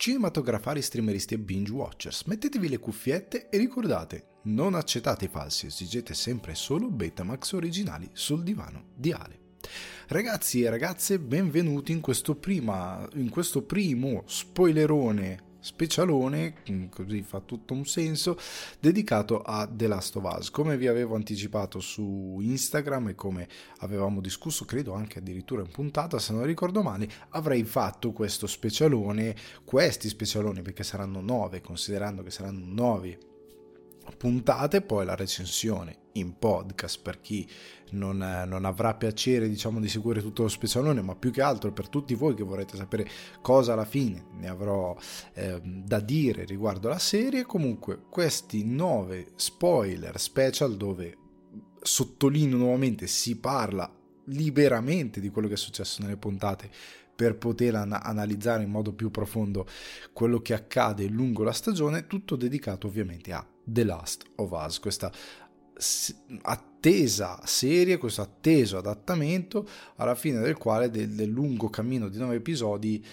Cinematografari, streameristi e binge watchers, mettetevi le cuffiette e ricordate, non accettate i falsi, esigete sempre solo Betamax originali sul divano di Ale. Ragazzi e ragazze, benvenuti in questo, prima, in questo primo spoilerone specialone, mm, così fa tutto un senso, dedicato a The Last of Us. Come vi avevo anticipato su Instagram e come avevamo discusso, credo anche addirittura in puntata, se non ricordo male, avrei fatto questo specialone, questi specialoni, perché saranno nove, considerando che saranno nove puntate, poi la recensione in podcast per chi non, non, avrà piacere diciamo di seguire tutto lo specialone ma più che altro per tutti voi che vorrete sapere cosa alla fine ne avrò eh, da dire riguardo la serie. Comunque questi nove spoiler special dove sottolineo nuovamente si parla liberamente di quello che è successo nelle puntate per poter an- analizzare in modo più profondo quello che accade lungo la stagione, tutto dedicato ovviamente a The Last of Us, questa attesa serie, questo atteso adattamento, alla fine del quale del, del lungo cammino di nove episodi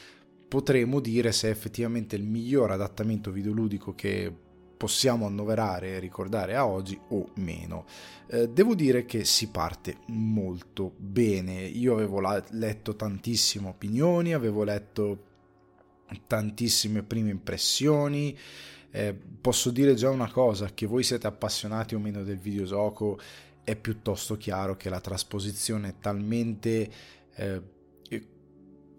potremo dire se è effettivamente il miglior adattamento videoludico che possiamo annoverare e ricordare a oggi o meno. Eh, devo dire che si parte molto bene. Io avevo la- letto tantissime opinioni, avevo letto tantissime prime impressioni. Eh, posso dire già una cosa, che voi siete appassionati o meno del videogioco, è piuttosto chiaro che la trasposizione è talmente, eh,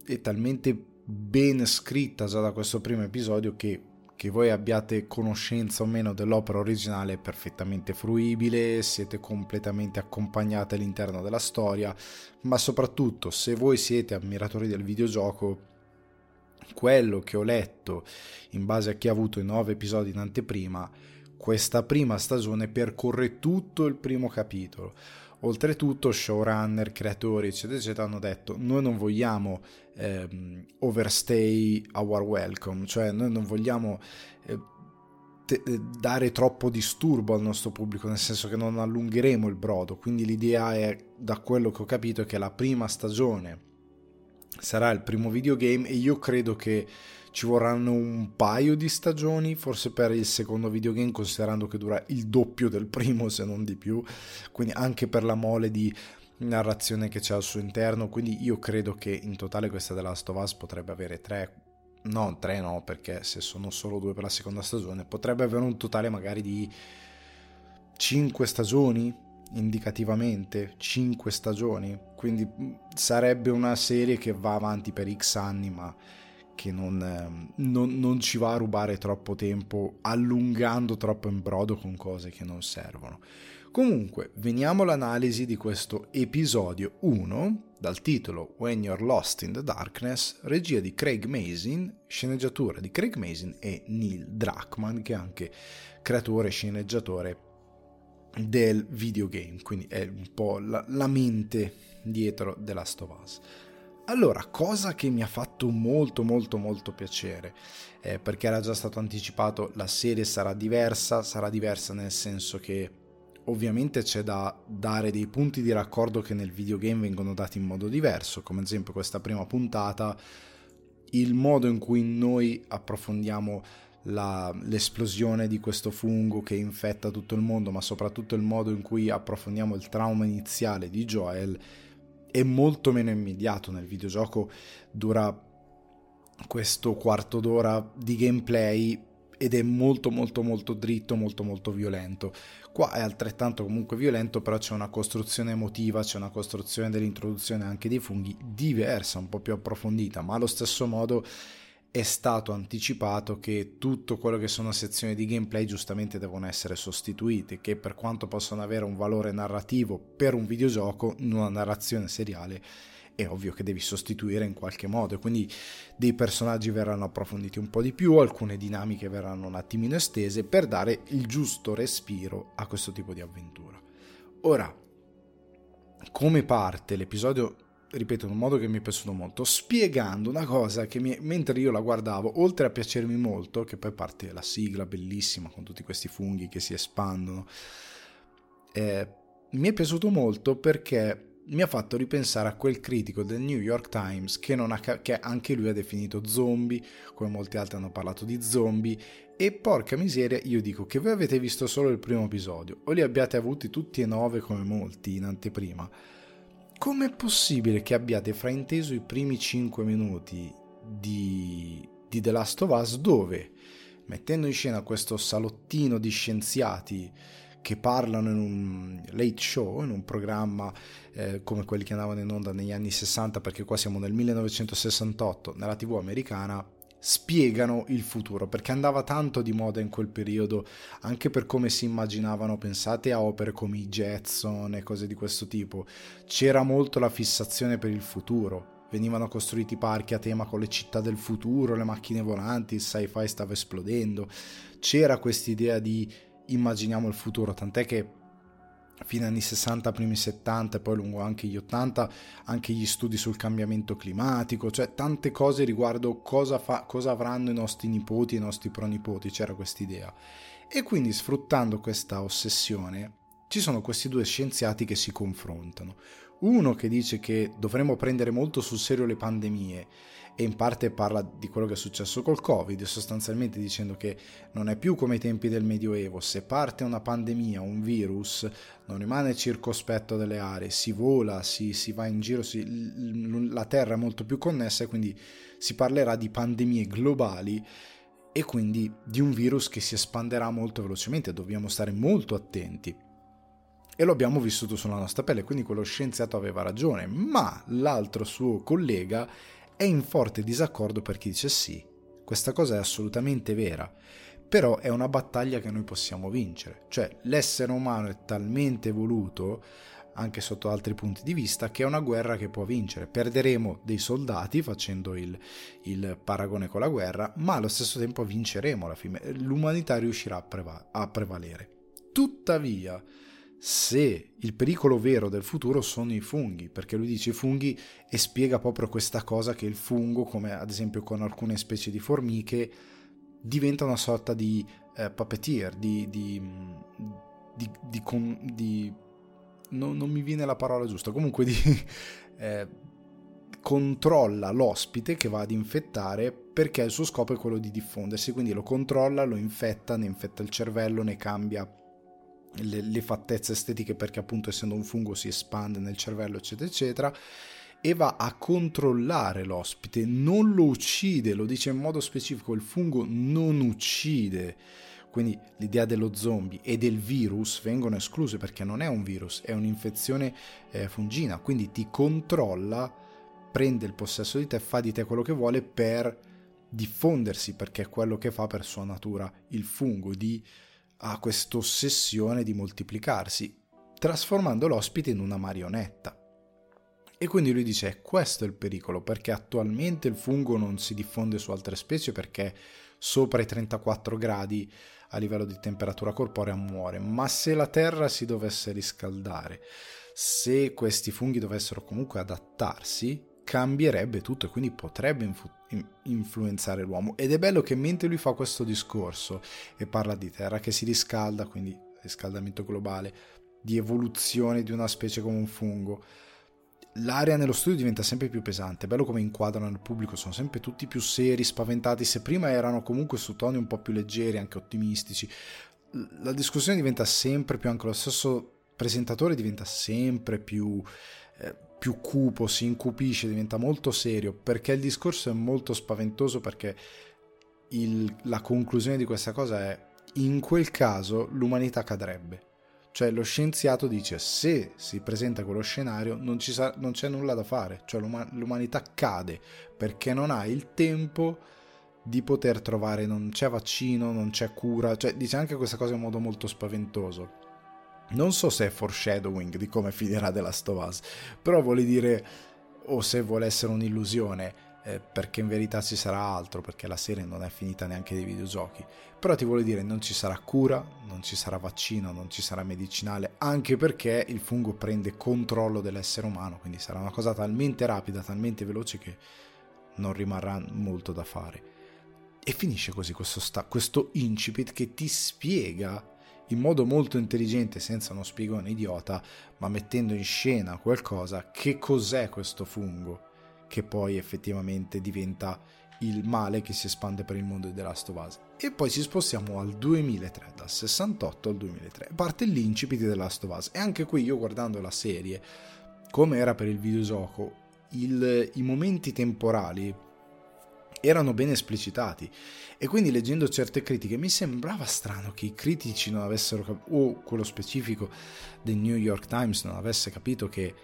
è talmente ben scritta già da questo primo episodio che che voi abbiate conoscenza o meno dell'opera originale è perfettamente fruibile, siete completamente accompagnati all'interno della storia, ma soprattutto se voi siete ammiratori del videogioco, quello che ho letto in base a chi ha avuto i nove episodi in anteprima, questa prima stagione percorre tutto il primo capitolo. Oltretutto, showrunner, creatori, eccetera, eccetera, hanno detto: Noi non vogliamo ehm, overstay our welcome, cioè noi non vogliamo eh, te- eh, dare troppo disturbo al nostro pubblico, nel senso che non allungheremo il brodo. Quindi l'idea è, da quello che ho capito, che la prima stagione sarà il primo videogame e io credo che ci vorranno un paio di stagioni, forse per il secondo videogame, considerando che dura il doppio del primo, se non di più, quindi anche per la mole di narrazione che c'è al suo interno, quindi io credo che in totale questa The Last of Us potrebbe avere tre, no, tre no, perché se sono solo due per la seconda stagione, potrebbe avere un totale magari di cinque stagioni, indicativamente, cinque stagioni, quindi sarebbe una serie che va avanti per X anni, ma che non, ehm, non, non, ci va a rubare troppo tempo allungando troppo in brodo con cose che non servono. Comunque, veniamo all'analisi di questo episodio 1, dal titolo When You're Lost in the Darkness, regia di Craig Mazin, sceneggiatura di Craig Mazin e Neil Druckmann, che è anche creatore e sceneggiatore del videogame, quindi è un po' la, la mente dietro The Last of Us. Allora, cosa che mi ha fatto molto molto molto piacere, eh, perché era già stato anticipato, la serie sarà diversa, sarà diversa nel senso che ovviamente c'è da dare dei punti di raccordo che nel videogame vengono dati in modo diverso, come ad esempio questa prima puntata, il modo in cui noi approfondiamo la, l'esplosione di questo fungo che infetta tutto il mondo, ma soprattutto il modo in cui approfondiamo il trauma iniziale di Joel è molto meno immediato nel videogioco, dura questo quarto d'ora di gameplay ed è molto molto molto dritto, molto molto violento. Qua è altrettanto comunque violento, però c'è una costruzione emotiva, c'è una costruzione dell'introduzione anche dei funghi diversa, un po' più approfondita, ma allo stesso modo è stato anticipato che tutto quello che sono sezioni di gameplay giustamente devono essere sostituite, che per quanto possono avere un valore narrativo per un videogioco, in una narrazione seriale è ovvio che devi sostituire in qualche modo quindi dei personaggi verranno approfonditi un po' di più, alcune dinamiche verranno un attimino estese per dare il giusto respiro a questo tipo di avventura. Ora, come parte l'episodio ripeto, in un modo che mi è piaciuto molto, spiegando una cosa che mi, mentre io la guardavo, oltre a piacermi molto, che poi parte la sigla bellissima con tutti questi funghi che si espandono, eh, mi è piaciuto molto perché mi ha fatto ripensare a quel critico del New York Times che, ha, che, anche lui ha definito zombie, come molti altri hanno parlato di zombie, e porca miseria io dico che voi avete visto solo il primo episodio, o li abbiate avuti tutti e nove come molti in anteprima. Com'è possibile che abbiate frainteso i primi cinque minuti di, di The Last of Us dove, mettendo in scena questo salottino di scienziati, che parlano in un late show, in un programma eh, come quelli che andavano in onda negli anni 60, perché qua siamo nel 1968, nella TV americana, spiegano il futuro, perché andava tanto di moda in quel periodo, anche per come si immaginavano, pensate a opere come i Jetson e cose di questo tipo, c'era molto la fissazione per il futuro. Venivano costruiti parchi a tema con le città del futuro, le macchine volanti, il sci-fi stava esplodendo. C'era quest'idea di immaginiamo il futuro, tant'è che fine anni 60, primi 70 e poi lungo anche gli 80, anche gli studi sul cambiamento climatico, cioè tante cose riguardo cosa, fa, cosa avranno i nostri nipoti e i nostri pronipoti, c'era questa idea. E quindi sfruttando questa ossessione ci sono questi due scienziati che si confrontano. Uno che dice che dovremmo prendere molto sul serio le pandemie e in parte parla di quello che è successo col Covid, sostanzialmente dicendo che non è più come ai tempi del Medioevo, se parte una pandemia, un virus, non rimane circospetto delle aree, si vola, si, si va in giro, si, la Terra è molto più connessa e quindi si parlerà di pandemie globali e quindi di un virus che si espanderà molto velocemente, dobbiamo stare molto attenti. E lo abbiamo vissuto sulla nostra pelle, quindi quello scienziato aveva ragione, ma l'altro suo collega è in forte disaccordo perché dice sì, questa cosa è assolutamente vera, però è una battaglia che noi possiamo vincere, cioè l'essere umano è talmente evoluto anche sotto altri punti di vista, che è una guerra che può vincere. Perderemo dei soldati facendo il, il paragone con la guerra, ma allo stesso tempo vinceremo la fine. L'umanità riuscirà a, preva- a prevalere. Tuttavia, se il pericolo vero del futuro sono i funghi, perché lui dice i funghi e spiega proprio questa cosa che il fungo, come ad esempio con alcune specie di formiche, diventa una sorta di eh, puppeteer, di, di, di, di, di no, non mi viene la parola giusta, comunque di... Eh, controlla l'ospite che va ad infettare perché il suo scopo è quello di diffondersi, quindi lo controlla, lo infetta, ne infetta il cervello, ne cambia le, le fattezze estetiche perché appunto essendo un fungo si espande nel cervello eccetera eccetera e va a controllare l'ospite, non lo uccide, lo dice in modo specifico, il fungo non uccide. Quindi l'idea dello zombie e del virus vengono escluse perché non è un virus, è un'infezione eh, fungina, quindi ti controlla, prende il possesso di te, fa di te quello che vuole per diffondersi, perché è quello che fa per sua natura il fungo, di ha questa ossessione di moltiplicarsi, trasformando l'ospite in una marionetta. E quindi lui dice: Questo è il pericolo, perché attualmente il fungo non si diffonde su altre specie perché sopra i 34 gradi a livello di temperatura corporea muore. Ma se la Terra si dovesse riscaldare, se questi funghi dovessero comunque adattarsi, cambierebbe tutto e quindi potrebbe infu- influenzare l'uomo. Ed è bello che mentre lui fa questo discorso e parla di terra che si riscalda, quindi riscaldamento globale, di evoluzione di una specie come un fungo, l'area nello studio diventa sempre più pesante. È bello come inquadrano il pubblico, sono sempre tutti più seri, spaventati. Se prima erano comunque su toni un po' più leggeri, anche ottimistici, la discussione diventa sempre più, anche lo stesso presentatore diventa sempre più... Eh, più cupo, si incupisce, diventa molto serio, perché il discorso è molto spaventoso perché il, la conclusione di questa cosa è in quel caso l'umanità cadrebbe. Cioè lo scienziato dice se si presenta quello scenario non, sa, non c'è nulla da fare, cioè l'umanità cade perché non ha il tempo di poter trovare, non c'è vaccino, non c'è cura, cioè dice anche questa cosa in modo molto spaventoso non so se è foreshadowing di come finirà The Last of Us, però vuole dire, o se vuole essere un'illusione, eh, perché in verità ci sarà altro, perché la serie non è finita neanche dei videogiochi. Però ti vuole dire non ci sarà cura, non ci sarà vaccino, non ci sarà medicinale, anche perché il fungo prende controllo dell'essere umano, quindi sarà una cosa talmente rapida, talmente veloce che non rimarrà molto da fare. E finisce così questo, sta- questo incipit che ti spiega in modo molto intelligente, senza uno spiegone idiota, ma mettendo in scena qualcosa, che cos'è questo fungo, che poi effettivamente diventa il male che si espande per il mondo di The Last of Us. E poi ci spostiamo al 2003, dal 68 al 2003. Parte l'incipit di The Last of Us. E anche qui io guardando la serie, come era per il videogioco, il, i momenti temporali erano ben esplicitati. E quindi leggendo certe critiche mi sembrava strano che i critici non avessero capito o quello specifico del New York Times non avesse capito che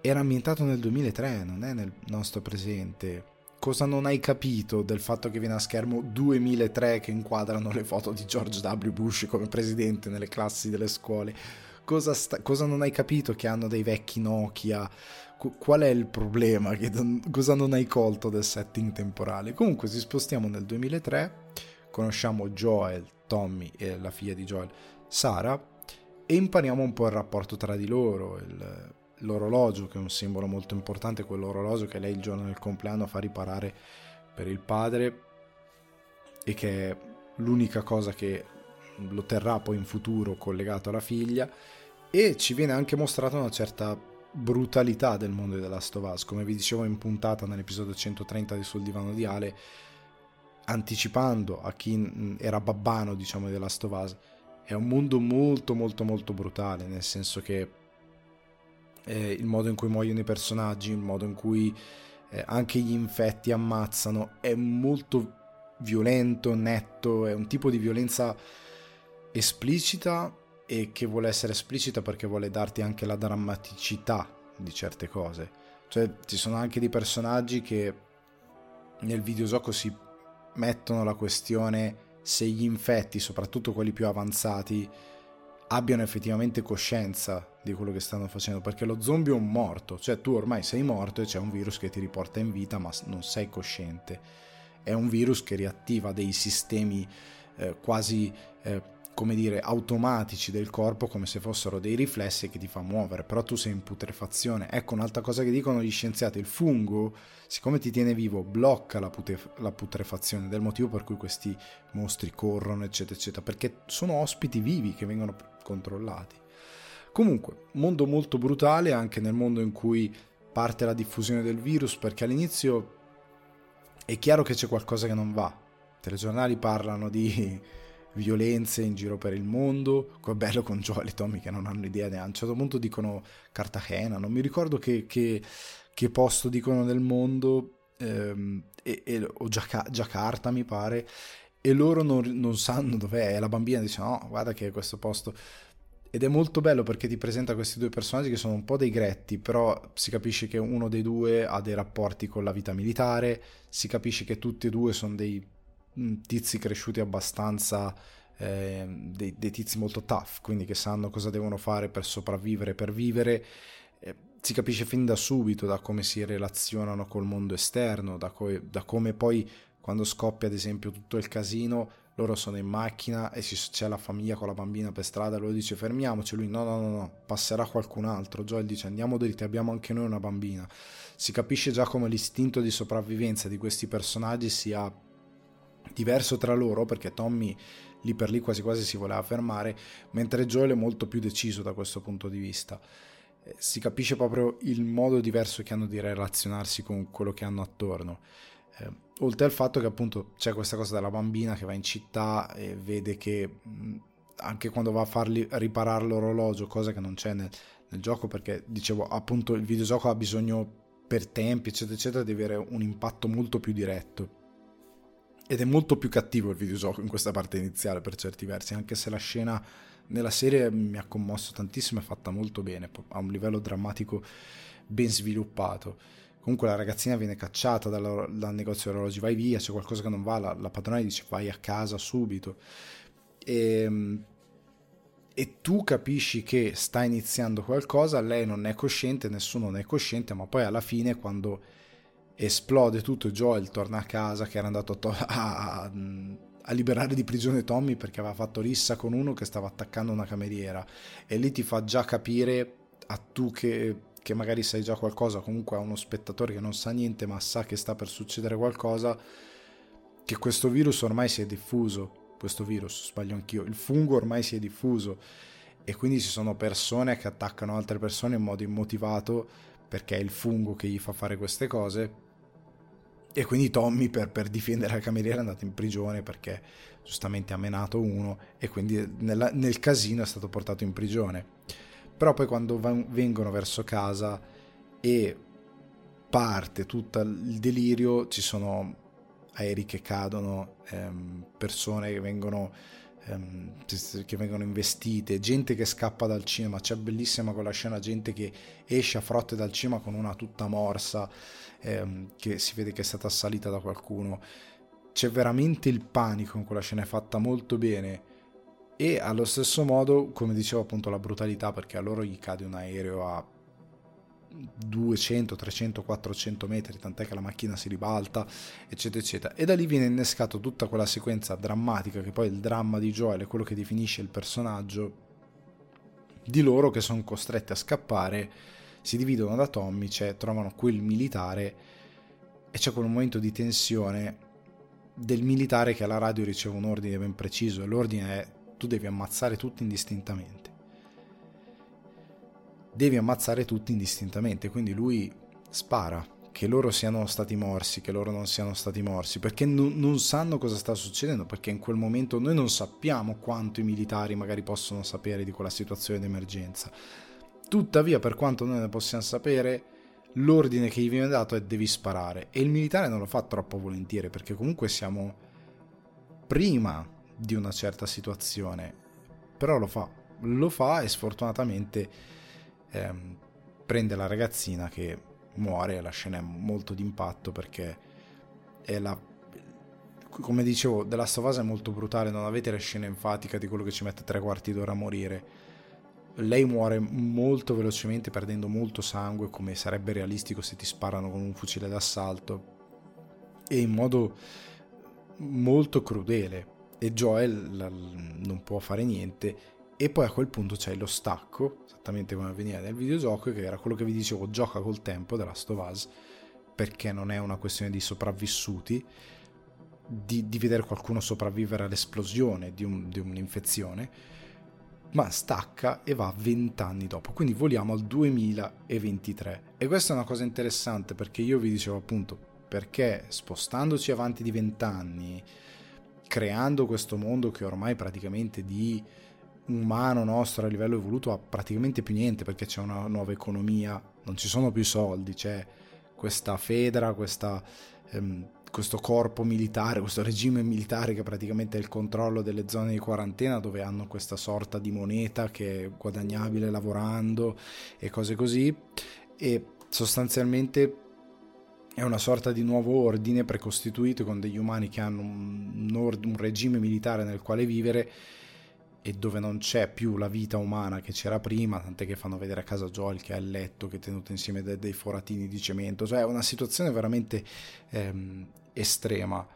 era ambientato nel 2003 non è nel nostro presente. Cosa non hai capito del fatto che viene a schermo 2003 che inquadrano le foto di George W. Bush come presidente nelle classi delle scuole? Cosa, sta, cosa non hai capito che hanno dei vecchi Nokia qual è il problema? cosa non hai colto del setting temporale? Comunque, ci spostiamo nel 2003, conosciamo Joel, Tommy e la figlia di Joel, Sara, e impariamo un po' il rapporto tra di loro, il, l'orologio, che è un simbolo molto importante, quell'orologio che lei il giorno del compleanno fa riparare per il padre e che è l'unica cosa che lo terrà poi in futuro collegato alla figlia e ci viene anche mostrata una certa brutalità del mondo di The Last of Us, come vi dicevo in puntata nell'episodio 130 di Sul divano di Ale, anticipando a chi era babbano, diciamo, di The Last of Us, è un mondo molto molto molto brutale, nel senso che eh, il modo in cui muoiono i personaggi, il modo in cui eh, anche gli infetti ammazzano, è molto violento, netto, è un tipo di violenza esplicita e che vuole essere esplicita perché vuole darti anche la drammaticità di certe cose. Cioè ci sono anche dei personaggi che nel videogioco si mettono la questione se gli infetti, soprattutto quelli più avanzati, abbiano effettivamente coscienza di quello che stanno facendo, perché lo zombie è un morto, cioè tu ormai sei morto e c'è un virus che ti riporta in vita, ma non sei cosciente. È un virus che riattiva dei sistemi eh, quasi eh, come dire, automatici del corpo come se fossero dei riflessi che ti fa muovere, però tu sei in putrefazione. Ecco un'altra cosa che dicono gli scienziati, il fungo, siccome ti tiene vivo, blocca la, pute- la putrefazione, del motivo per cui questi mostri corrono, eccetera, eccetera, perché sono ospiti vivi che vengono controllati. Comunque, mondo molto brutale anche nel mondo in cui parte la diffusione del virus, perché all'inizio è chiaro che c'è qualcosa che non va. I telegiornali parlano di violenze in giro per il mondo. Come bello con Joel e Tommy che non hanno idea neanche. A un certo punto dicono Cartagena, non mi ricordo che, che, che posto dicono nel mondo, ehm, e, e, o Giacarta mi pare, e loro non, non sanno dov'è. E la bambina dice: No, guarda che è questo posto. Ed è molto bello perché ti presenta questi due personaggi che sono un po' dei gretti, però si capisce che uno dei due ha dei rapporti con la vita militare, si capisce che tutti e due sono dei tizi cresciuti abbastanza, eh, dei, dei, tizi molto tough, quindi che sanno cosa devono fare per sopravvivere, per vivere. Eh, si capisce fin da subito da come si relazionano col mondo esterno, da, co- da come poi quando scoppia ad esempio tutto il casino loro sono in macchina e c'è la famiglia con la bambina per strada, loro dice fermiamoci, lui no no no no, passerà qualcun altro, Joel dice andiamo dritti, abbiamo anche noi una bambina. Si capisce già come l'istinto di sopravvivenza di questi personaggi sia diverso tra loro perché Tommy lì per lì quasi quasi si voleva fermare, mentre Joel è molto più deciso da questo punto di vista. Eh, si capisce proprio il modo diverso che hanno di relazionarsi con quello che hanno attorno. Eh, oltre al fatto che appunto c'è questa cosa della bambina che va in città e vede che anche quando va a fargli riparare l'orologio, cosa che non c'è nel, nel gioco perché dicevo appunto il videogioco ha bisogno per tempi eccetera eccetera di avere un impatto molto più diretto ed è molto più cattivo il videogioco in questa parte iniziale per certi versi, anche se la scena nella serie mi ha commosso tantissimo, è fatta molto bene, ha un livello drammatico ben sviluppato. Comunque la ragazzina viene cacciata dal, dal negozio di orologi, vai via, c'è qualcosa che non va, la, la padrona dice vai a casa subito. E, ehm, e tu capisci che sta iniziando qualcosa, lei non è cosciente, nessuno ne è cosciente, ma poi alla fine quando esplode tutto, Joel torna a casa che era andato a, to- a, a, liberare di prigione Tommy perché aveva fatto rissa con uno che stava attaccando una cameriera. E lì ti fa già capire a tu che, che magari sai già qualcosa, comunque a uno spettatore che non sa niente ma sa che sta per succedere qualcosa, che questo virus ormai si è diffuso. Questo virus, sbaglio anch'io, il fungo ormai si è diffuso. E quindi ci sono persone che attaccano altre persone in modo immotivato perché è il fungo che gli fa fare queste cose e quindi Tommy per, per, difendere la cameriera è andato in prigione perché giustamente ha menato uno e quindi nella, nel casino è stato portato in prigione. Però poi quando va, vengono verso casa e parte tutto il delirio, ci sono aerei che cadono, ehm, persone che vengono, ehm, che vengono investite, gente che scappa dal cinema. C'è bellissima quella scena, gente che esce a frotte dal cinema con una tutta morsa, ehm, che si vede che è stata assalita da qualcuno. C'è veramente il panico in quella scena, è fatta molto bene. E allo stesso modo, come dicevo appunto, la brutalità, perché a loro gli cade un aereo a 200, 300, 400 metri, tant'è che la macchina si ribalta, eccetera, eccetera. E da lì viene innescato tutta quella sequenza drammatica, che poi è il dramma di Joel è quello che definisce il personaggio, di loro che sono costretti a scappare, si dividono da Tommy, cioè trovano quel militare e c'è quel momento di tensione del militare che alla radio riceve un ordine ben preciso e l'ordine è tu devi ammazzare tutti indistintamente devi ammazzare tutti indistintamente. Quindi lui spara, che loro siano stati morsi, che loro non siano stati morsi, perché non, non sanno cosa sta succedendo, perché in quel momento noi non sappiamo quanto i militari magari possono sapere di quella situazione di emergenza. Tuttavia, per quanto noi ne possiamo sapere, l'ordine che gli viene dato è devi sparare. E il militare non lo fa troppo volentieri perché comunque siamo prima di una certa situazione, però lo fa, lo fa e sfortunatamente ehm, prende la ragazzina che muore, la scena è molto d'impatto perché è la come dicevo, The Last of Us è molto brutale, non avete la scena enfatica di quello che ci mette tre quarti d'ora a morire. Lei muore molto velocemente, perdendo molto sangue, come sarebbe realistico se ti sparano con un fucile d'assalto, e in modo molto crudele. E Joel non può fare niente e poi a quel punto c'è lo stacco, esattamente come avveniva nel videogioco, che era quello che vi dicevo, gioca col tempo della Stovaz, perché non è una questione di sopravvissuti, di, di vedere qualcuno sopravvivere all'esplosione di, un, di un'infezione, ma stacca e va 20 anni dopo, quindi voliamo al 2023. E questa è una cosa interessante perché io vi dicevo appunto, perché spostandoci avanti di 20 anni, creando questo mondo che ormai praticamente di umano nostro a livello evoluto ha praticamente più niente perché c'è una nuova economia, non ci sono più soldi, c'è questa federa, questa, ehm, questo corpo militare, questo regime militare che praticamente è il controllo delle zone di quarantena dove hanno questa sorta di moneta che è guadagnabile lavorando e cose così. E sostanzialmente è una sorta di nuovo ordine precostituito con degli umani che hanno un, un regime militare nel quale vivere e dove non c'è più la vita umana che c'era prima, tant'è che fanno vedere a casa Joel che ha il letto che è tenuto insieme dai, dei foratini di cemento, cioè è una situazione veramente ehm, estrema.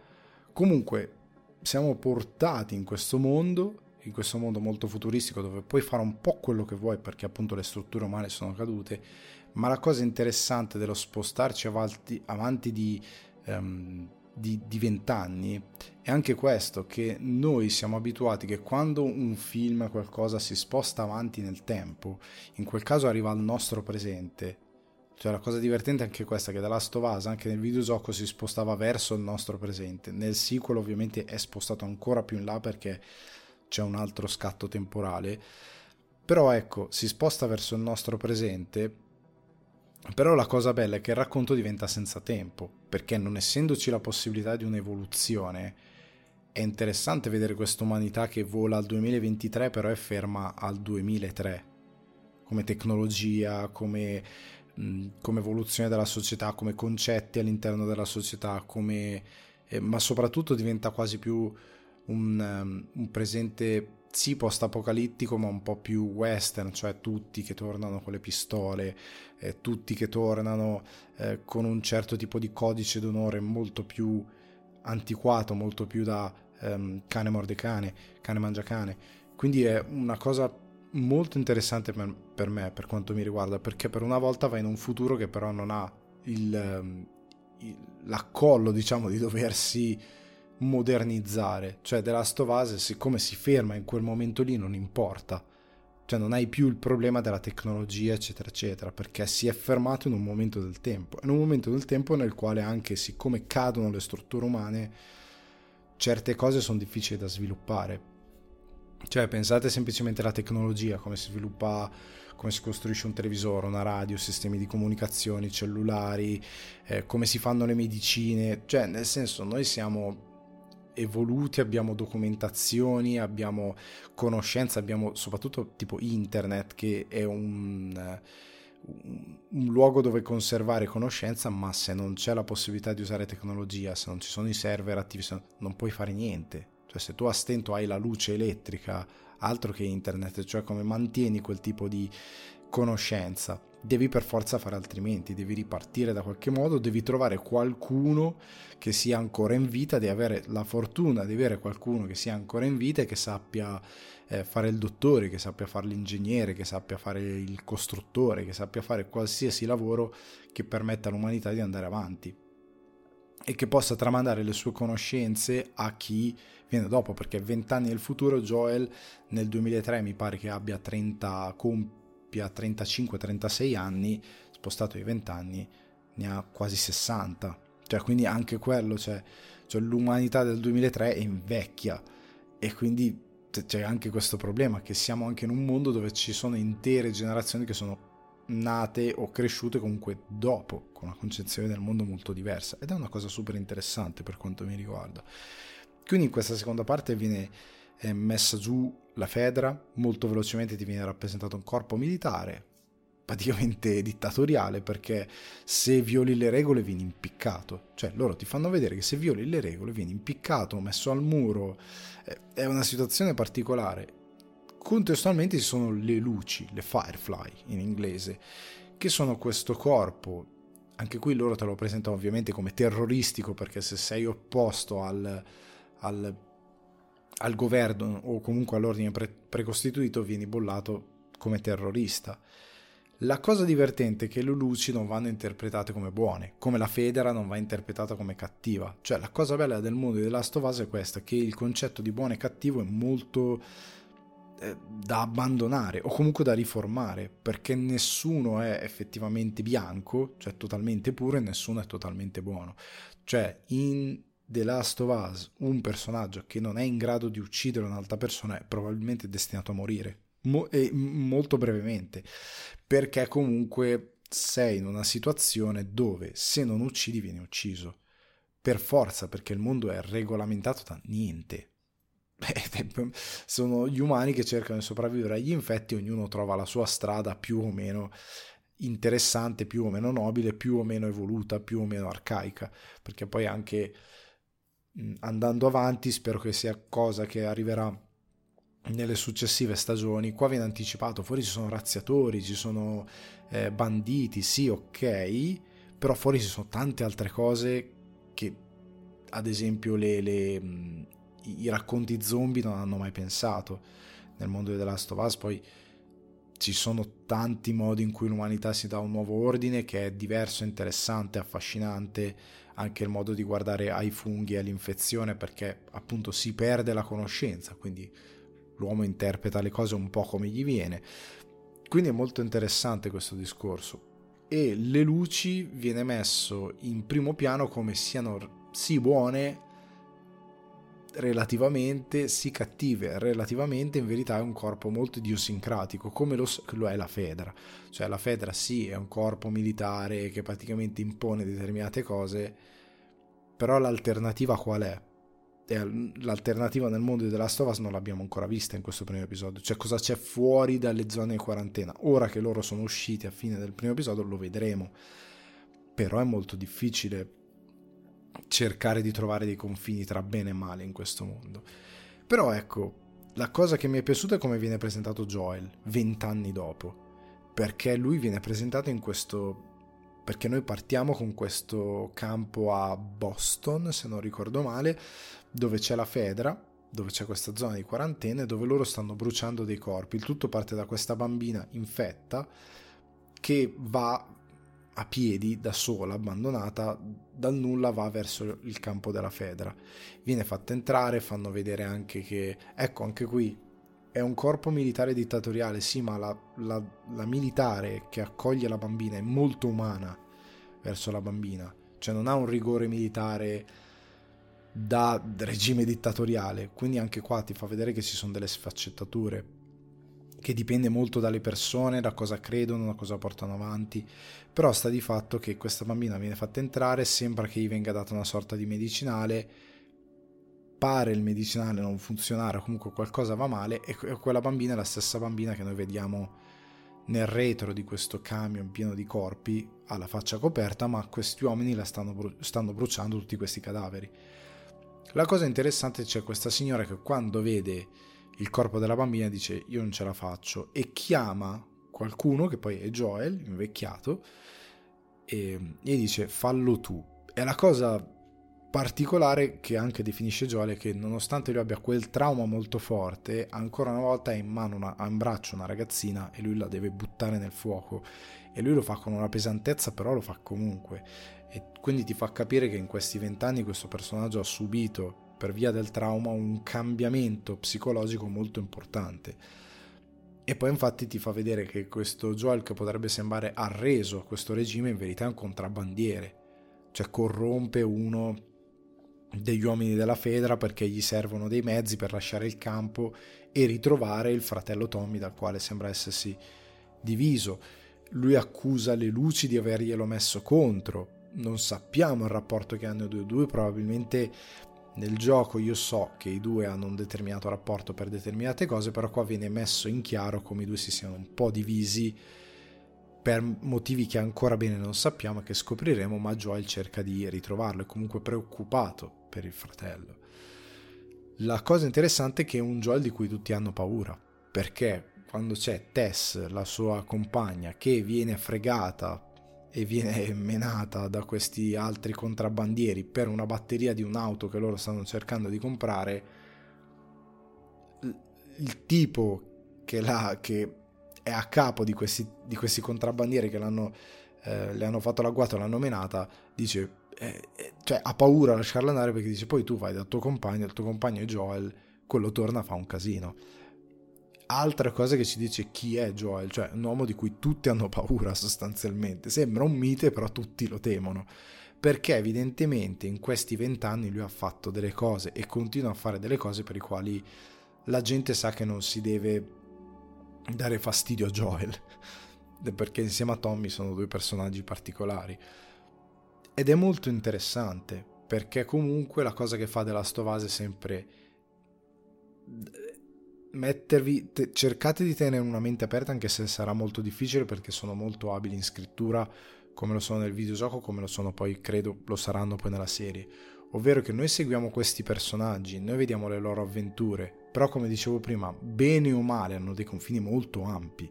Comunque siamo portati in questo mondo, in questo mondo molto futuristico dove puoi fare un po' quello che vuoi perché appunto le strutture umane sono cadute, ma la cosa interessante dello spostarci avanti, avanti di... Um, di vent'anni è anche questo, che noi siamo abituati che quando un film, qualcosa si sposta avanti nel tempo, in quel caso arriva al nostro presente. Cioè la cosa divertente è anche questa, che da Last of Us anche nel videogioco si spostava verso il nostro presente. Nel sequel ovviamente è spostato ancora più in là perché c'è un altro scatto temporale. Però ecco, si sposta verso il nostro presente però la cosa bella è che il racconto diventa senza tempo, perché non essendoci la possibilità di un'evoluzione, è interessante vedere questa umanità che vola al 2023 però è ferma al 2003, come tecnologia, come, mh, come evoluzione della società, come concetti all'interno della società, come, eh, ma soprattutto diventa quasi più un, um, un presente sì post-apocalittico ma un po' più western, cioè tutti che tornano con le pistole, eh, tutti che tornano eh, con un certo tipo di codice d'onore molto più antiquato, molto più da ehm, cane morde cane, cane mangia cane. Quindi è una cosa molto interessante per, per, me per quanto mi riguarda, perché per una volta va in un futuro che però non ha il, ehm, il, l'accollo, diciamo, di doversi modernizzare, cioè The Last of Us siccome si ferma in quel momento lì non importa, cioè non hai più il problema della tecnologia eccetera eccetera perché si è fermato in un momento del tempo, in un momento del tempo nel quale anche siccome cadono le strutture umane certe cose sono difficili da sviluppare, cioè pensate semplicemente alla tecnologia, come si sviluppa come si costruisce un televisore, una radio, sistemi di comunicazioni, cellulari, eh, come si fanno le medicine, cioè nel senso noi siamo evoluti, abbiamo documentazioni, abbiamo conoscenza, abbiamo soprattutto tipo internet che è un, un, luogo dove conservare conoscenza, ma se non c'è la possibilità di usare tecnologia, se non ci sono i server attivi, non puoi fare niente. Cioè se tu a stento hai la luce elettrica, altro che internet, cioè come mantieni quel tipo di conoscenza. Devi per forza fare altrimenti, devi ripartire da qualche modo, devi trovare qualcuno che sia ancora in vita, devi avere la fortuna di avere qualcuno che sia ancora in vita e che sappia eh, fare il dottore, che sappia fare l'ingegnere, che sappia fare il costruttore, che sappia fare qualsiasi lavoro che permetta all'umanità di andare avanti e che possa tramandare le sue conoscenze a chi viene dopo, perché 20 anni nel futuro Joel nel 2003 mi pare che abbia 30, compia 35-36 anni, spostato di 20 anni, ne ha quasi 60. Cioè, quindi anche quello, cioè, cioè l'umanità del 2003 è invecchia e quindi c'è anche questo problema che siamo anche in un mondo dove ci sono intere generazioni che sono nate o cresciute comunque dopo, con una concezione del mondo molto diversa ed è una cosa super interessante per quanto mi riguarda. Quindi in questa seconda parte viene eh, messa giù la Fedra, molto velocemente ti viene rappresentato un corpo militare, praticamente dittatoriale, perché se violi le regole vieni impiccato. Cioè loro ti fanno vedere che se violi le regole vieni impiccato, messo al muro. Eh, è una situazione particolare. Contestualmente ci sono le luci, le firefly in inglese, che sono questo corpo anche qui loro te lo presentano ovviamente come terroristico perché se sei opposto al, al, al governo o comunque all'ordine pre- precostituito vieni bollato come terrorista. La cosa divertente è che le luci non vanno interpretate come buone, come la Federa non va interpretata come cattiva. Cioè la cosa bella del mondo di The Last of Us è questa, che il concetto di buono e cattivo è molto eh, da abbandonare o comunque da riformare, perché nessuno è effettivamente bianco, cioè totalmente puro, e nessuno è totalmente buono. Cioè in The Last of Us, un personaggio che non è in grado di uccidere un'altra persona è probabilmente destinato a morire. Mo- e molto brevemente, perché comunque sei in una situazione dove se non uccidi vieni ucciso. Per forza, perché il mondo è regolamentato da niente. Sono gli umani che cercano di sopravvivere agli infetti, ognuno trova la sua strada più o meno interessante, più o meno nobile, più o meno evoluta, più o meno arcaica, perché poi anche andando avanti spero che sia cosa che arriverà nelle successive stagioni. Qua viene anticipato fuori ci sono razziatori ci sono eh, banditi sì ok però fuori ci sono tante altre cose che ad esempio le, le, i racconti zombie non hanno mai pensato. Nel mondo The Last of Us poi ci sono tanti modi in cui l'umanità si dà un nuovo ordine che è diverso, interessante, affascinante anche il modo di guardare ai funghi e all'infezione perché appunto si perde la conoscenza, quindi l'uomo interpreta le cose un po' come gli viene. Quindi è molto interessante questo discorso. E le luci viene messo in primo piano come siano sì buone relativamente, sì cattive relativamente, in verità è un corpo molto idiosincratico, come lo, lo, è la Fedra. Cioè la Fedra sì è un corpo militare che praticamente impone determinate cose, però l'alternativa qual è? L'alternativa nel mondo of Us non l'abbiamo ancora vista in questo primo episodio, cioè cosa c'è fuori dalle zone di quarantena. Ora che loro sono usciti a fine del primo episodio lo vedremo, però è molto difficile cercare di trovare dei confini tra bene e male in questo mondo. Però ecco, la cosa che mi è piaciuta è come viene presentato Joel vent'anni dopo, perché lui viene presentato in questo... perché noi partiamo con questo campo a Boston, se non ricordo male, dove c'è la Fedra, dove c'è questa zona di quarantena, dove loro stanno bruciando dei corpi. Il tutto parte da questa bambina infetta che va a piedi, da sola, abbandonata, dal nulla va verso il campo della Fedra. Viene fatta entrare, fanno vedere anche che, ecco, anche qui è un corpo militare dittatoriale, sì, ma la, la, la militare che accoglie la bambina è molto umana verso la bambina, cioè non ha un rigore militare da regime dittatoriale, quindi anche qua ti fa vedere che ci sono delle sfaccettature che dipende molto dalle persone, da cosa credono, da cosa portano avanti, però sta di fatto che questa bambina viene fatta entrare, sembra che gli venga data una sorta di medicinale, pare il medicinale non funzionare, comunque qualcosa va male e quella bambina è la stessa bambina che noi vediamo nel retro di questo camion pieno di corpi, ha la faccia coperta, ma questi uomini la stanno, bru- stanno bruciando tutti questi cadaveri. La cosa interessante c'è questa signora che quando vede il corpo della bambina dice io non ce la faccio e chiama qualcuno che poi è Joel, invecchiato, e gli dice fallo tu. E la cosa particolare che anche definisce Joel è che nonostante lui abbia quel trauma molto forte, ancora una volta ha in mano, una, ha in braccio una ragazzina e lui la deve buttare nel fuoco. E lui lo fa con una pesantezza, però lo fa comunque. E quindi ti fa capire che in questi vent'anni questo personaggio ha subito per via del trauma un cambiamento psicologico molto importante. E poi infatti ti fa vedere che questo Joel che potrebbe sembrare arreso a questo regime in verità è un contrabbandiere, cioè corrompe uno degli uomini della Fedra perché gli servono dei mezzi per lasciare il campo e ritrovare il fratello Tommy dal quale sembra essersi diviso. Lui accusa le luci di averglielo messo contro. Non sappiamo il rapporto che hanno i due, probabilmente nel gioco io so che i due hanno un determinato rapporto per determinate cose, però qua viene messo in chiaro come i due si siano un po' divisi per motivi che ancora bene non sappiamo e che scopriremo, ma Joel cerca di ritrovarlo, è comunque preoccupato per il fratello. La cosa interessante è che è un Joel di cui tutti hanno paura, perché quando c'è Tess, la sua compagna, che viene fregata e viene menata da questi altri contrabbandieri per una batteria di un'auto che loro stanno cercando di comprare, il tipo che, la, che è a capo di questi, di questi contrabbandieri che eh, le hanno fatto l'agguato e l'hanno menata, dice, eh, eh, cioè ha paura a lasciarla andare perché dice poi tu vai dal tuo compagno, il tuo compagno è Joel, quello torna fa un casino altra cosa che ci dice chi è Joel, cioè un uomo di cui tutti hanno paura sostanzialmente. Sembra un mite, però tutti lo temono. Perché evidentemente in questi vent'anni lui ha fatto delle cose e continua a fare delle cose per le quali la gente sa che non si deve dare fastidio a Joel. Perché insieme a Tommy sono due personaggi particolari. Ed è molto interessante perché comunque la cosa che fa della Stovase è sempre mettervi, te, cercate di tenere una mente aperta anche se sarà molto difficile perché sono molto abili in scrittura come lo sono nel videogioco, come lo sono poi, credo, lo saranno poi nella serie. Ovvero che noi seguiamo questi personaggi, noi vediamo le loro avventure, però come dicevo prima, bene o male hanno dei confini molto ampi.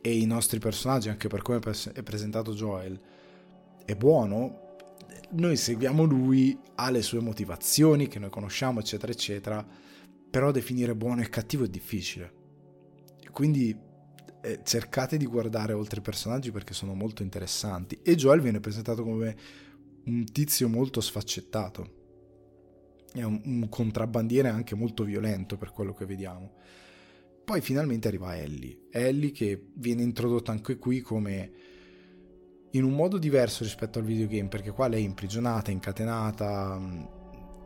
E i nostri personaggi, anche per come è presentato Joel, è buono, noi seguiamo lui, ha le sue motivazioni che noi conosciamo, eccetera, eccetera però definire buono e cattivo è difficile. Quindi eh, cercate di guardare oltre i personaggi perché sono molto interessanti. E Joel viene presentato come un tizio molto sfaccettato. È un, un contrabbandiere anche molto violento per quello che vediamo. Poi finalmente arriva Ellie. Ellie che viene introdotta anche qui come in un modo diverso rispetto al videogame, perché qua lei è imprigionata, incatenata,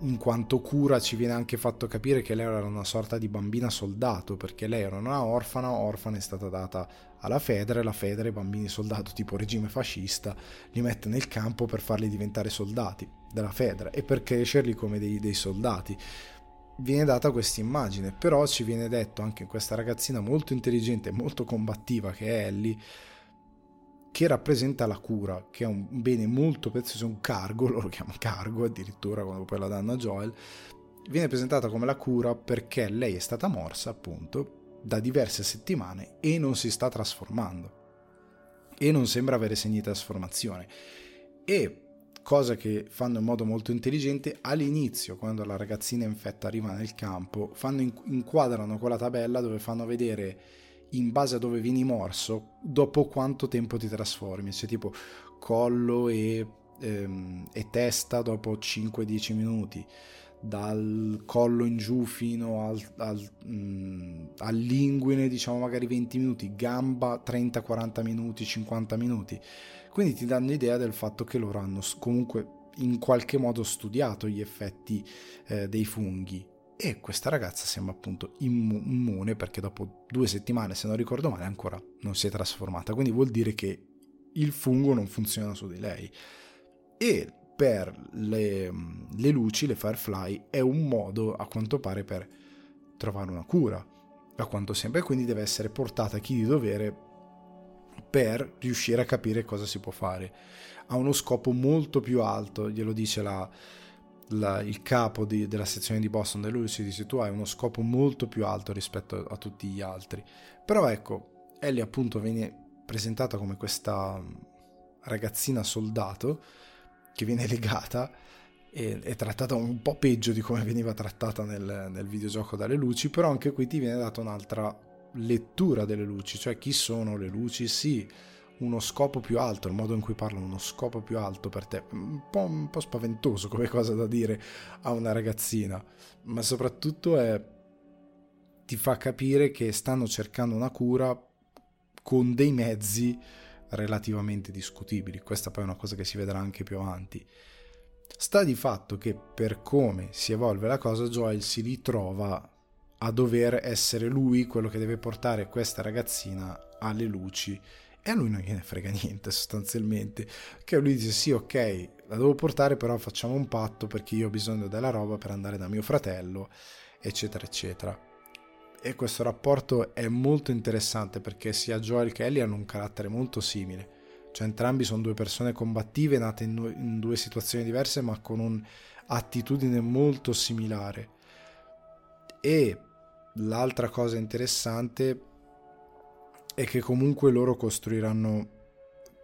in quanto cura ci viene anche fatto capire che lei era una sorta di bambina soldato, perché lei era una orfana, orfana è stata data alla Federe, la Federe bambini soldato tipo regime fascista li mette nel campo per farli diventare soldati della Federe e per crescerli come dei, dei soldati. Viene data questa immagine, però ci viene detto anche questa ragazzina molto intelligente e molto combattiva che è Ellie, che rappresenta la cura, che è un bene molto prezioso, un cargo, loro lo chiamano cargo addirittura quando poi la danno a Joel, viene presentata come la cura perché lei è stata morsa appunto da diverse settimane e non si sta trasformando. E non sembra avere segni di trasformazione. E cosa che fanno in modo molto intelligente all'inizio quando la ragazzina infetta arriva nel campo fanno, inquadrano quella tabella dove fanno vedere in base a dove vieni morso, dopo quanto tempo ti trasformi, cioè tipo collo e, ehm, e testa dopo 5-10 minuti, dal collo in giù fino al, al, mm, all'inguine diciamo magari 20 minuti, gamba 30-40 minuti, 50 minuti. Quindi ti danno idea del fatto che loro hanno comunque in qualche modo studiato gli effetti eh, dei funghi e questa ragazza sembra appunto immune perché dopo due settimane, se non ricordo male, ancora non si è trasformata. Quindi vuol dire che il fungo non funziona su di lei. E per le, le luci, le firefly, è un modo a quanto pare per trovare una cura, a quanto sembra, e quindi deve essere portata a chi di dovere per riuscire a capire cosa si può fare. Ha uno scopo molto più alto, glielo dice la, la, il capo di, della sezione di Boston, da lui si dice tu hai uno scopo molto più alto rispetto a, a tutti gli altri. Però ecco, Ellie appunto viene presentata come questa ragazzina soldato che viene legata e è trattata un po' peggio di come veniva trattata nel, nel videogioco dalle luci, però anche qui ti viene data un'altra lettura delle luci, cioè chi sono le luci, sì, uno scopo più alto, il modo in cui parlano, uno scopo più alto per te, un po', un po spaventoso come cosa da dire a una ragazzina, ma soprattutto è, ti fa capire che stanno cercando una cura con dei mezzi relativamente discutibili, questa poi è una cosa che si vedrà anche più avanti. Sta di fatto che per come si evolve la cosa, Joel si ritrova a dover essere lui quello che deve portare questa ragazzina alle luci e a lui non gliene frega niente sostanzialmente, che lui dice sì ok, la devo portare però facciamo un patto perché io ho bisogno della roba per andare da mio fratello, eccetera eccetera. E questo rapporto è molto interessante perché sia Joel che Ellie hanno un carattere molto simile, cioè entrambi sono due persone combattive nate in due, situazioni diverse ma con un'attitudine molto similare. E l'altra cosa interessante e che comunque loro costruiranno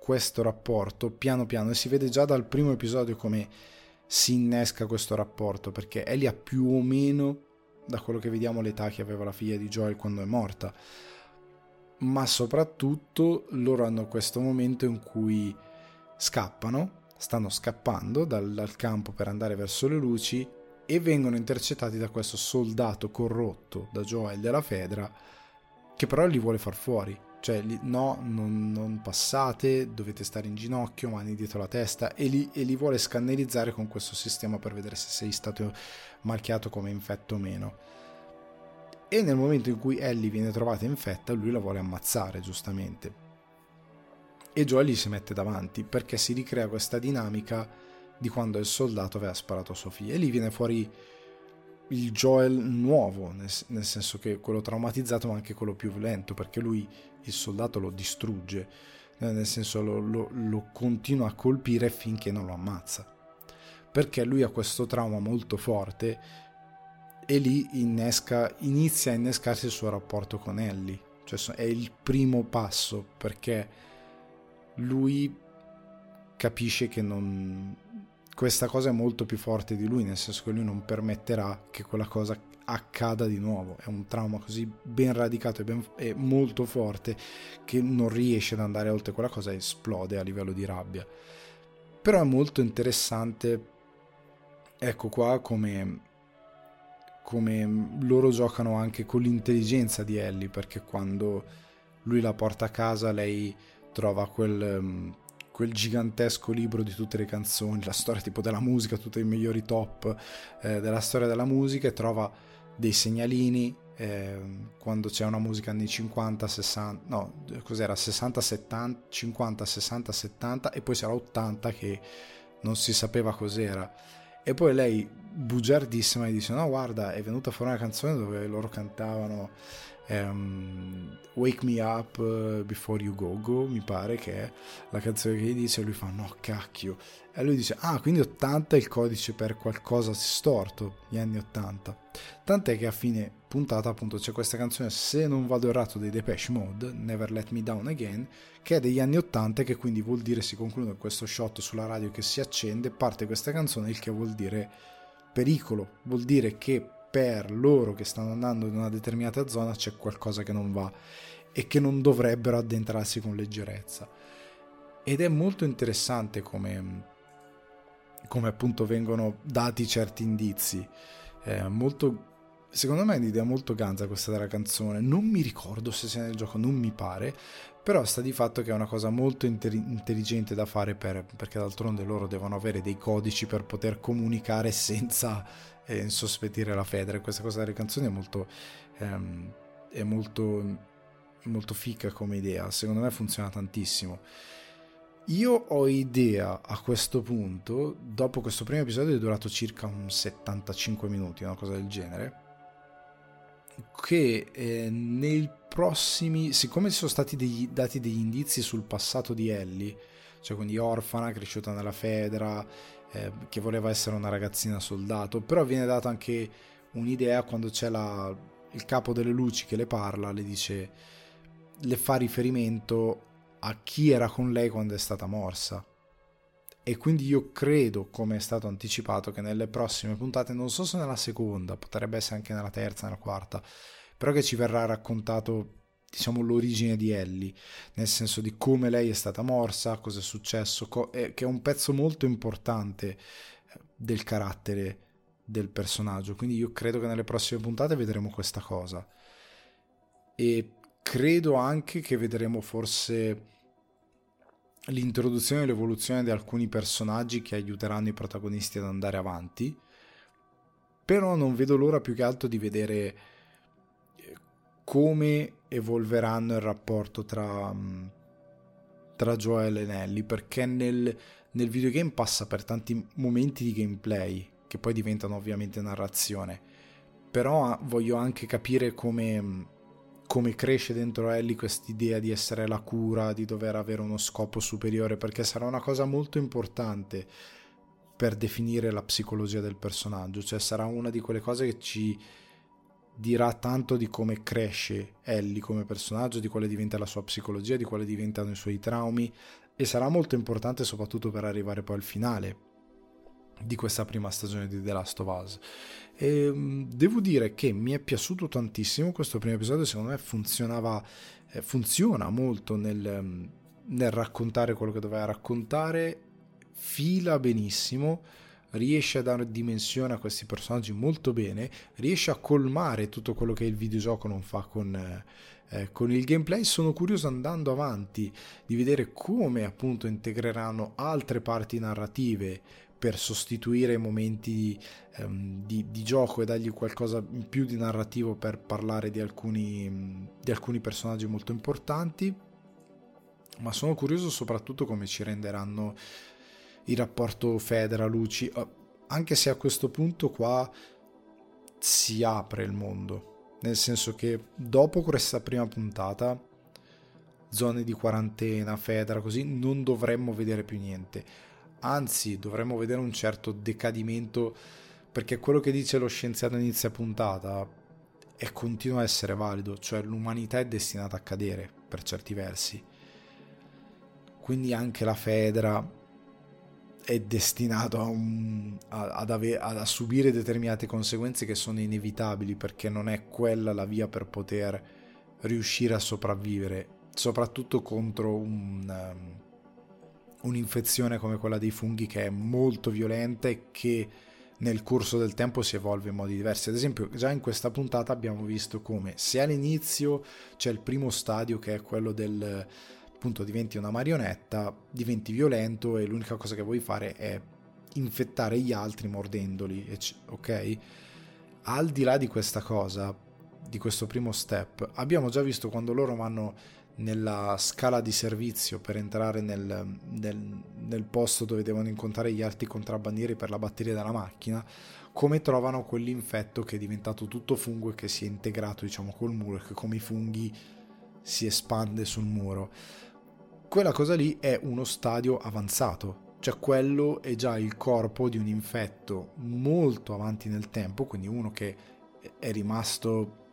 questo rapporto piano piano. E si vede già dal primo episodio come si innesca questo rapporto perché Ellie ha più o meno da quello che vediamo l'età che aveva la figlia di Joel quando è morta. Ma soprattutto loro hanno questo momento in cui scappano stanno scappando dal, dal campo per andare verso le luci e vengono intercettati da questo soldato corrotto da Joel della Fedra che però li vuole far fuori. Cioè, li, no, non, non, passate, dovete stare in ginocchio, mani dietro la testa, e li, e li vuole scannerizzare con questo sistema per vedere se sei stato marchiato come infetto o meno. E nel momento in cui Ellie viene trovata infetta, lui la vuole ammazzare, giustamente. E Joel gli si mette davanti perché si ricrea questa dinamica di quando il soldato aveva sparato a figlia. E lì viene fuori il Joel nuovo, nel, nel, senso che quello traumatizzato ma anche quello più violento, perché lui il soldato lo distrugge, eh, nel senso lo, lo, lo continua a colpire finché non lo ammazza, perché lui ha questo trauma molto forte e lì innesca, inizia a innescarsi il suo rapporto con Ellie, cioè è il primo passo perché lui capisce che non, questa cosa è molto più forte di lui, nel senso che lui non permetterà che quella cosa accada di nuovo. È un trauma così ben radicato e, ben, e molto forte che non riesce ad andare oltre quella cosa e esplode a livello di rabbia. Però è molto interessante, ecco qua, come, come loro giocano anche con l'intelligenza di Ellie, perché quando lui la porta a casa lei trova quel quel gigantesco libro di tutte le canzoni, la storia tipo della musica, tutti i migliori top eh, della storia della musica e trova dei segnalini eh, quando c'è una musica anni 50, 60, no, cos'era 60, 70, 50, 60, 70 e poi c'era 80 che non si sapeva cos'era. E poi lei, bugiardissima, gli dice: No, guarda, è venuta fuori una canzone dove loro cantavano um, Wake Me Up eh, Before You Go Go, mi pare che è la canzone che gli dice, lui fa no cacchio, e lui dice ah quindi 80 è il codice per qualcosa storto, gli anni 80, tant'è che a fine puntata appunto c'è questa canzone, se non vado errato, dei Depeche Mode, Never Let Me Down Again, che è degli anni 80 che quindi vuol dire si conclude questo shot sulla radio che si accende, parte questa canzone, il che vuol dire pericolo, vuol dire che per loro che stanno andando in una determinata zona c'è qualcosa che non va e che non dovrebbero addentrarsi con leggerezza. Ed è molto interessante come, come appunto vengono dati certi indizi. È molto, secondo me è un'idea molto ganza questa della canzone. Non mi ricordo se sia nel gioco, non mi pare, però sta di fatto che è una cosa molto inter- intelligente da fare per, perché d'altronde loro devono avere dei codici per poter comunicare senza eh, insospettire la fede. Questa cosa delle canzoni è molto, ehm, è molto, molto fica come idea, secondo me funziona tantissimo. Io ho idea a questo punto, dopo questo primo episodio è durato circa un 75 minuti, una cosa del genere, che eh, nei prossimi, siccome ci sono stati degli, dati degli indizi sul passato di Ellie, cioè quindi orfana, cresciuta nella Federa, eh, che voleva essere una ragazzina soldato, però viene data anche un'idea quando c'è la, il capo delle luci che le parla, le dice, le fa riferimento a chi era con lei quando è stata morsa. E quindi io credo, come è stato anticipato, che nelle prossime puntate, non so se nella seconda, potrebbe essere anche nella terza, nella quarta, però che ci verrà raccontato, diciamo, l'origine di Ellie, nel senso di come lei è stata morsa, cosa è successo, co- eh, che è un pezzo molto importante eh, del carattere del personaggio. Quindi io credo che nelle prossime puntate vedremo questa cosa. E credo anche che vedremo forse l'introduzione e l'evoluzione di alcuni personaggi che aiuteranno i protagonisti ad andare avanti. Però non vedo l'ora più che altro di vedere eh, come evolveranno il rapporto tra, mm, tra Joel e Nelly, perché nel, nel videogame passa per tanti momenti di gameplay, che poi diventano ovviamente narrazione. Però voglio anche capire come mm, come cresce dentro Ellie quest'idea di essere la cura, di dover avere uno scopo superiore, perché sarà una cosa molto importante per definire la psicologia del personaggio, cioè sarà una di quelle cose che ci dirà tanto di come cresce Ellie come personaggio, di quale diventa la sua psicologia, di quale diventano i suoi traumi e sarà molto importante soprattutto per arrivare poi al finale di questa prima stagione di The Last of Us. E, ehm, devo dire che mi è piaciuto tantissimo questo primo episodio, secondo me funzionava, eh, funziona molto nel, mm, nel raccontare quello che doveva raccontare, fila benissimo, riesce a dare dimensione a questi personaggi molto bene, riesce a colmare tutto quello che il videogioco non fa con, eh, con il gameplay. Sono curioso andando avanti di vedere come appunto integreranno altre parti narrative per sostituire momenti um, di, di, gioco e dargli qualcosa in più di narrativo per parlare di alcuni, di alcuni personaggi molto importanti. Ma sono curioso soprattutto come ci renderanno il rapporto Federa-Luci, eh, anche se a questo punto qua si apre il mondo, nel senso che dopo questa prima puntata, zone di quarantena, Federa, così, non dovremmo vedere più niente anzi dovremmo vedere un certo decadimento perché quello che dice lo scienziato inizia puntata è continua a essere valido, cioè l'umanità è destinata a cadere per certi versi. Quindi anche la Fedra è destinata a, a, ad ave, a, subire determinate conseguenze che sono inevitabili perché non è quella la via per poter riuscire a sopravvivere, soprattutto contro un, um, un'infezione come quella dei funghi che è molto violenta e che nel corso del tempo si evolve in modi diversi. Ad esempio, già in questa puntata abbiamo visto come se all'inizio c'è il primo stadio che è quello del appunto diventi una marionetta, diventi violento e l'unica cosa che vuoi fare è infettare gli altri mordendoli, ok? Al di là di questa cosa, di questo primo step, abbiamo già visto quando loro vanno nella scala di servizio per entrare nel, nel, nel, posto dove devono incontrare gli altri contrabbandieri per la batteria della macchina, come trovano quell'infetto che è diventato tutto fungo e che si è integrato diciamo col muro e che come i funghi si espande sul muro. Quella cosa lì è uno stadio avanzato, cioè quello è già il corpo di un infetto molto avanti nel tempo, quindi uno che è rimasto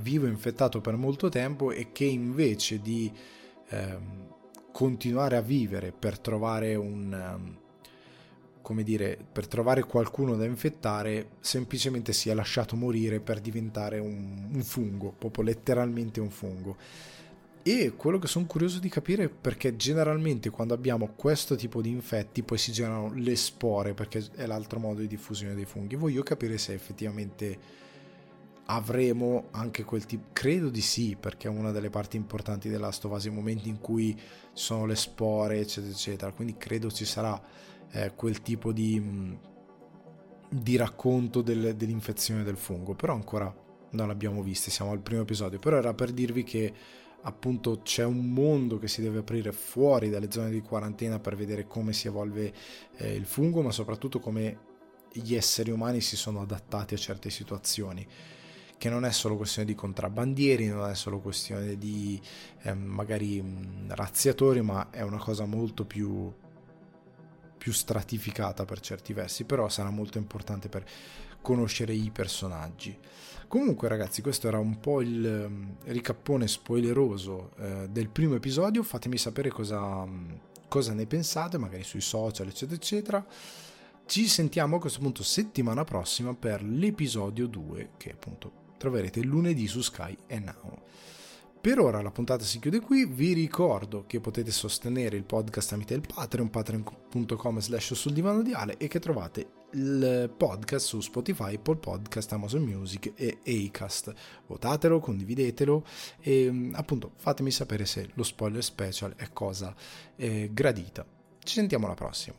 vivo infettato per molto tempo e che invece di ehm, continuare a vivere per trovare un, um, come dire, per trovare qualcuno da infettare, semplicemente sia lasciato morire per diventare un, un fungo, proprio letteralmente un fungo. E quello che sono curioso di capire è perché generalmente quando abbiamo questo tipo di infetti poi si generano le spore, perché è l'altro modo di diffusione dei funghi. Voglio capire se effettivamente avremo anche quel tipo credo di sì perché è una delle parti importanti della stovasi i momenti in cui sono le spore eccetera eccetera quindi credo ci sarà eh, quel tipo di, di racconto del, dell'infezione del fungo, però ancora non l'abbiamo visto, siamo al primo episodio, però era per dirvi che appunto c'è un mondo che si deve aprire fuori dalle zone di quarantena per vedere come si evolve eh, il fungo, ma soprattutto come gli esseri umani si sono adattati a certe situazioni che non è solo questione di contrabbandieri, non è solo questione di eh, magari razziatori, ma è una cosa molto più più stratificata per certi versi, però sarà molto importante per conoscere i personaggi. Comunque ragazzi, questo era un po' il um, ricappone spoileroso eh, del primo episodio, fatemi sapere cosa, um, cosa ne pensate, magari sui social eccetera eccetera. Ci sentiamo a questo punto settimana prossima per l'episodio 2 che appunto troverete lunedì su Sky e Now. Per ora la puntata si chiude qui, vi ricordo che potete sostenere il podcast tramite il Patreon, patreon.com slash sul divano di Ale e che trovate il podcast su Spotify, Apple Podcast, Amazon Music e Acast. Votatelo, condividetelo e appunto fatemi sapere se lo spoiler special è cosa eh, gradita. Ci sentiamo alla prossima.